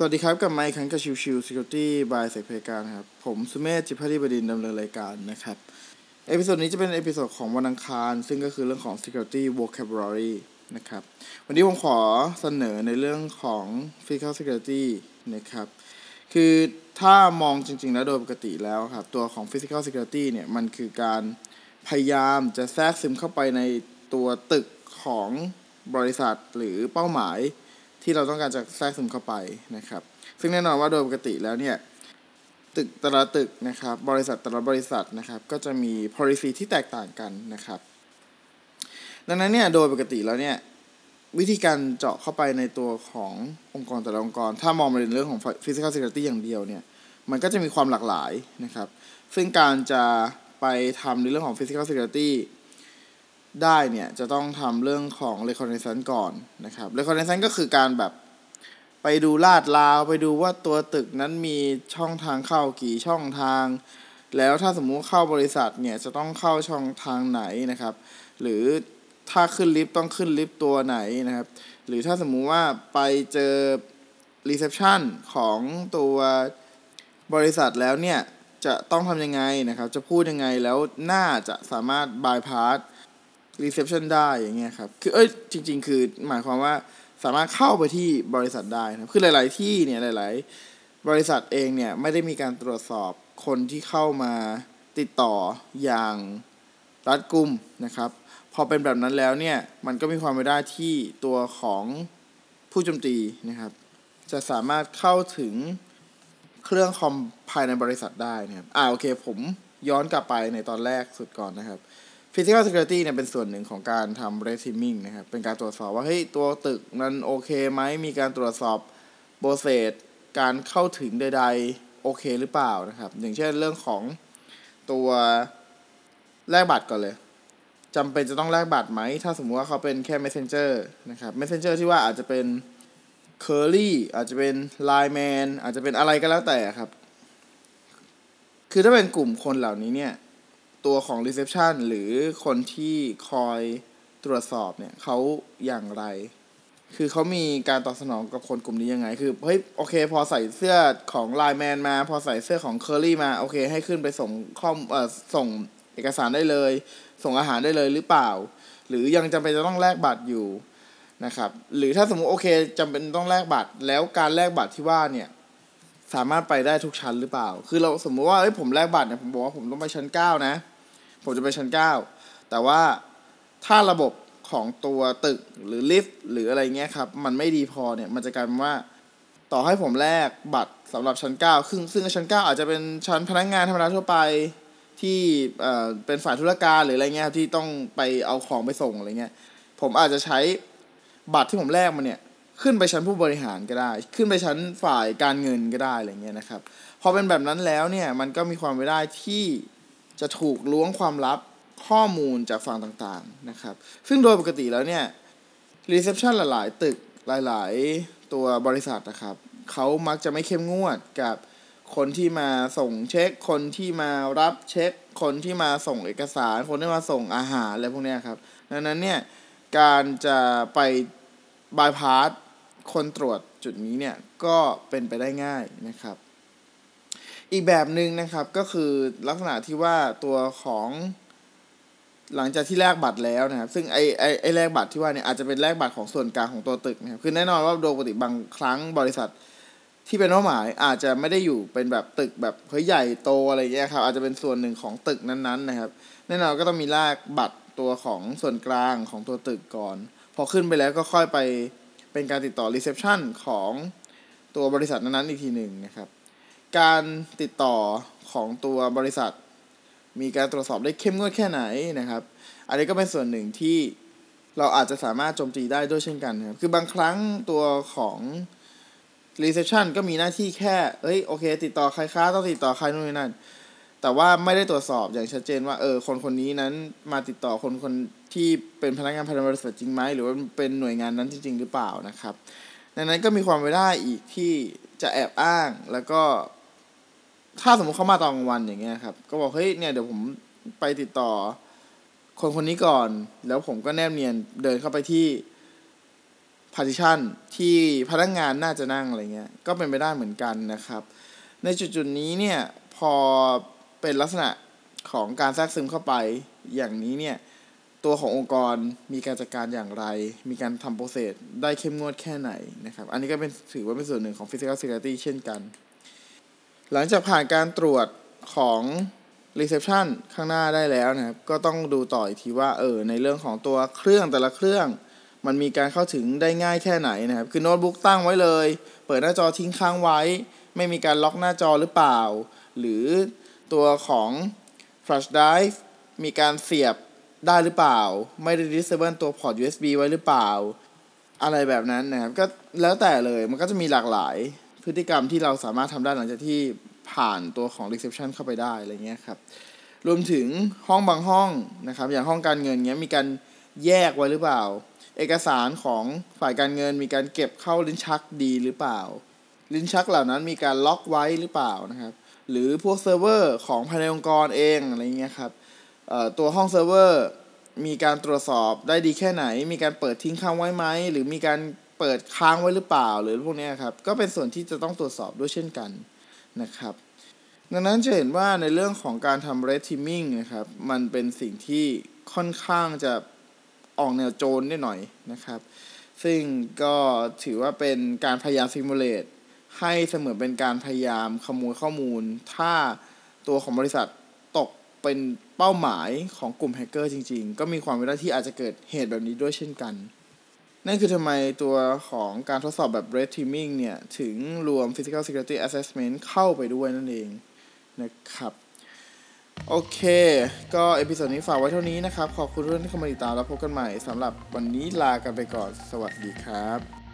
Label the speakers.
Speaker 1: สวัสดีครับ กลับมาอีกครั้งกับ Chill Chill Security by SecPlayground ครับ ผมสุเมธจิตภักดีบดินทร์ดำเนินรายการนะครับ episode นี้จะเป็น episode ของวันอังคาร ซึ่งก็คือเรื่องของ Security Vocabulary นะครับ วันนี้ผมขอเสนอในเรื่องของ Physical Security นะครับ คือถ้ามองจริง ๆ แล้วโดยปกติแล้วครับ ตัวของ Physical Security เนี่ย มันคือการพยายามจะแทรกซึมเข้าไปในตัวตึกของบริษัทหรือเป้าหมาย ที่เราต้องการจะแทรกซึมเข้าไปนะครับ ซึ่งแน่นอนว่าโดยปกติแล้วเนี่ยตึกแต่ละตึกนะครับ บริษัทแต่ละบริษัทนะครับ ก็จะมี policy ที่แตกต่างกันนะครับ ดังนั้นเนี่ยโดยปกติแล้วเนี่ยวิธีการเจาะเข้าไปในตัวขององค์กรแต่ละองค์กร ถ้ามองในเรื่องของ physical security อย่างเดียวเนี่ยมันก็จะมีความหลากหลายนะครับ ซึ่งการจะไปทำในเรื่องของ physical security ได้เนี่ยจะต้องทำเรื่องของ reconnaissance ก่อนนะครับ reconnaissance ก็คือการแบบไปดูลาดราวไปดูว่าตัวตึกนั้นมีช่องทางเข้ากี่ช่องทาง แล้วถ้าสมมุติเข้าบริษัทเนี่ยจะต้องเข้าช่องทางไหนนะครับ หรือถ้าขึ้นลิฟต์ต้องขึ้นลิฟต์ตัวไหนนะครับ หรือถ้าสมมุติว่าไปเจอ reception ของตัวบริษัทแล้วเนี่ยจะต้องทำยังไงนะครับ จะพูดยังไงแล้วน่าจะสามารถบายพาส bypass reception ได้อย่างเงี้ยครับคือเอ้ยจริง ๆ คือหมายความว่าสามารถเข้าไปที่บริษัทได้นะคือหลาย ๆ ที่เนี่ยหลาย ๆ บริษัทเองเนี่ยไม่ได้มีการตรวจสอบคนที่เข้ามาติดต่ออย่างรัดกุมนะครับ พอเป็นแบบนั้นแล้วเนี่ย มันก็มีความไม่ได้ที่ตัวของผู้โจมตีนะครับ จะสามารถเข้าถึงเครื่องคอมภายในบริษัทได้นะครับอ่าโอเค ผมย้อนกลับไปในตอนแรกสุดก่อนนะครับ Physical Security เนี่ยเป็นส่วนหนึ่งของการทำ Red Teaming นะครับ เป็นการตรวจสอบว่าเฮ้ยตัวตึกนั้นโอเคไหม มีการตรวจสอบโบเซตการเข้าถึงใดๆ โอเคหรือเปล่านะครับ อย่างเช่นเรื่องของตัวแลกบัตรก่อนเลยจำเป็นจะต้องแลกบัตรไหม ถ้าสมมติว่าเขาเป็นแค่ Messenger นะครับ Messenger ที่ว่าอาจจะเป็น Curly อาจจะเป็น Line Man อาจจะเป็นอะไรก็แล้วแต่ครับ คือถ้าเป็นกลุ่มคนเหล่านี้เนี่ย ตัวของ reception หรือคนที่คอยตรวจสอบเนี่ยเขาอย่างไร คือเขามีการตอบสนองกับคนกลุ่มนี้ยังไง คือเฮ้ยโอเค พอใส่เสื้อของไลแมนมา พอใส่เสื้อของเคอรี่มาโอเค ให้ขึ้นไปส่งข้อมเอ่อส่งเอกสารได้เลย ส่งอาหารได้เลยหรือเปล่า หรือยังจำเป็นจะต้องแลกบัตรอยู่นะครับ หรือถ้าสมมุติโอเคจำเป็นต้องแลกบัตร แล้วการแลกบัตรที่ว่าเนี่ย สามารถไปได้ทุกชั้นหรือเปล่า คือเราสมมุติว่าเอ้ยผมแลกบัตรเนี่ยผมบอกว่าผมต้องไปชั้นเก้านะ ผมจะไปชั้นเก้าแต่ว่าถ้าระบบของตัวตึกหรือลิฟต์หรืออะไรเงี้ยครับ มันไม่ดีพอเนี่ยมันจะกลายเป็นว่าต่อให้ผมแลกบัตรสำหรับชั้นเก้าซึ่งซึ่งชั้นเก้าอาจจะเป็นชั้นพนักงานธรรมดาทั่วไปที่เอ่อเป็นฝ่ายธุรการหรืออะไรเงี้ยครับที่ต้องไปเอาของไปส่งอะไรเงี้ยผมอาจจะใช้บัตรที่ผมแลกมาเนี่ย ขึ้นไปชั้นผู้บริหารก็ได้ ขึ้นไปชั้นฝ่ายการเงินก็ได้อะไรเงี้ยนะครับ พอเป็นแบบนั้นแล้วเนี่ยมันก็มีความไม่ได้ที่จะถูกล้วงความลับข้อมูลจากฝั่งต่างๆนะครับ ซึ่งโดยปกติแล้วเนี่ย reception หลาย ๆ ตึกหลาย ๆ ตัวบริษัทนะครับเขามักจะไม่เข้มงวดกับคนที่มาส่งเช็ค คนที่มารับเช็ค คนที่มาส่งเอกสาร คนที่มาส่งอาหารอะไรพวกนี้ครับ ดังนั้นเนี่ยการจะไปบายพาส คนตรวจจุดนี้เนี่ยก็เป็นไปได้ง่ายนะครับ อีกแบบหนึ่งนะครับก็คือลักษณะที่ว่าตัวของหลังจากที่แลกบัตรแล้วนะครับซึ่งไอไอไอแลกบัตรที่ว่าเนี่ยอาจจะเป็นแลกบัตรของส่วนกลางของตัวตึกนะครับคือแน่นอนว่าโดยปกติบางครั้งบริษัทที่เป็นเป้าหมายอาจจะไม่ได้อยู่เป็นแบบตึกแบบเฮ้ยใหญ่โตอะไรเงี้ยครับอาจจะเป็นส่วนหนึ่งของตึกนั้นๆนะครับ แน่นอนก็ต้องมีแลกบัตรตัวของส่วนกลางของตัวตึกก่อน พอขึ้นไปแล้วก็ค่อยไป เป็นการติดต่อรีเซพชันของตัวบริษัทนั้นๆอีกทีหนึ่งนะครับ การติดต่อของตัวบริษัท มีการตรวจสอบได้เข้มงวดแค่ไหนนะครับ อันนี้ก็เป็นส่วนหนึ่งที่เราอาจจะสามารถโจมตีได้ด้วยเช่นกันครับ คือบางครั้งตัวของ reception ก็มีหน้าที่แค่ เอ้ย โอเค ติดต่อใครค้าต้องติดต่อใครนู่นนี่นั่น แต่ว่าไม่ได้ตรวจสอบอย่างชัดเจนว่าเออคนคนนี้นั้นมาติดต่อคนคนที่เป็นพนักงานภายในบริษัทจริงไหมหรือว่าเป็นหน่วยงานนั้นจริง ๆ หรือเปล่านะครับดังนั้นก็มีความไปได้อีกที่จะแอบอ้างแล้วก็ ถ้าสมมติเขามาตอนกลางวันอย่างเงี้ยครับ ก็บอกเฮ้ยเนี่ยเดี๋ยวผมไปติดต่อ คนคนนี้ก่อน แล้วผมก็แนบเนียนเดินเข้าไปที่ partition ที่พนักงงานน่าจะนั่งอะไรเงี้ยก็เป็นไปได้เหมือนกันนะครับ ในจุดๆนี้เนี่ยพอ เป็นลักษณะของการแทรกซึมเข้าไปอย่างนี้เนี่ย ตัวขององค์กรมีการจัดการอย่างไร มีการทำโปรเซสได้เข้มงวดแค่ไหนนะครับ อันนี้ก็เป็นถือว่าเป็นส่วนหนึ่งของ physical security เช่นกัน หลังจากผ่านการตรวจของ reception ข้างหน้าได้แล้วนะครับ ก็ต้องดูต่ออีกทีว่าเออในเรื่องของตัวเครื่องแต่ละเครื่อง มันมีการเข้าถึงได้ง่ายแค่ไหนนะครับ คือโน้ตบุ๊กตั้งไว้เลย เปิดหน้าจอทิ้งค้างไว้ ไม่มีการล็อกหน้าจอหรือเปล่า หรือ ตัวของ flash drive มีการเสียบได้หรือเปล่า ไม่ได้ disable ตัวพอร์ต USB ไว้หรือเปล่า อะไรแบบนั้นนะครับ ก็แล้วแต่เลยมันก็จะมีหลากหลายพฤติกรรมที่เราสามารถทำได้หลังจากที่ผ่านตัวของ reception เข้าไปได้อะไรเงี้ยครับรวมถึงห้องบางห้องนะครับ อย่างห้องการเงินเงี้ยมีการแยกไว้หรือเปล่า เอกสารของฝ่ายการเงินมีการเก็บเข้าลิ้นชักดีหรือเปล่า ลิ้นชักเหล่านั้นมีการล็อกไว้หรือเปล่านะครับ หรือพวกเซิร์ฟเวอร์ของภายในองค์กรเองอะไรเงี้ยครับตัวห้องเซิร์ฟเวอร์มีการตรวจสอบได้ดีแค่ไหน มีการเปิดทิ้งค้างไว้ไหม หรือมีการเปิดค้างไว้หรือเปล่า หรือพวกนี้ครับ ก็เป็นส่วนที่จะต้องตรวจสอบด้วยเช่นกันนะครับ ดังนั้นจะเห็นว่าในเรื่องของการทำ red teaming นะครับ มันเป็นสิ่งที่ค่อนข้างจะออกแนวโจรนิดหน่อยนะครับ ซึ่งก็ถือว่าเป็นการพยายาม simulate ให้เสมือนเป็นการพยายามขโมยข้อมูล ถ้าตัวของบริษัทตกเป็นเป้าหมายของกลุ่มแฮกเกอร์จริง ๆ ก็มีความเป็นไปได้ที่อาจจะเกิดเหตุแบบนี้ด้วยเช่นกัน นั่นคือทำไมตัวของการทดสอบแบบ red teaming เนี่ย ถึงรวม physical security assessment เข้าไปด้วยนั่นเองนะครับ โอเค ก็ episode นี้ฝากไว้เท่านี้นะครับ ขอบคุณทุกท่านที่เข้ามาติดตามแล้วพบกันใหม่สำหรับวันนี้ลากันไปก่อน สวัสดีครับ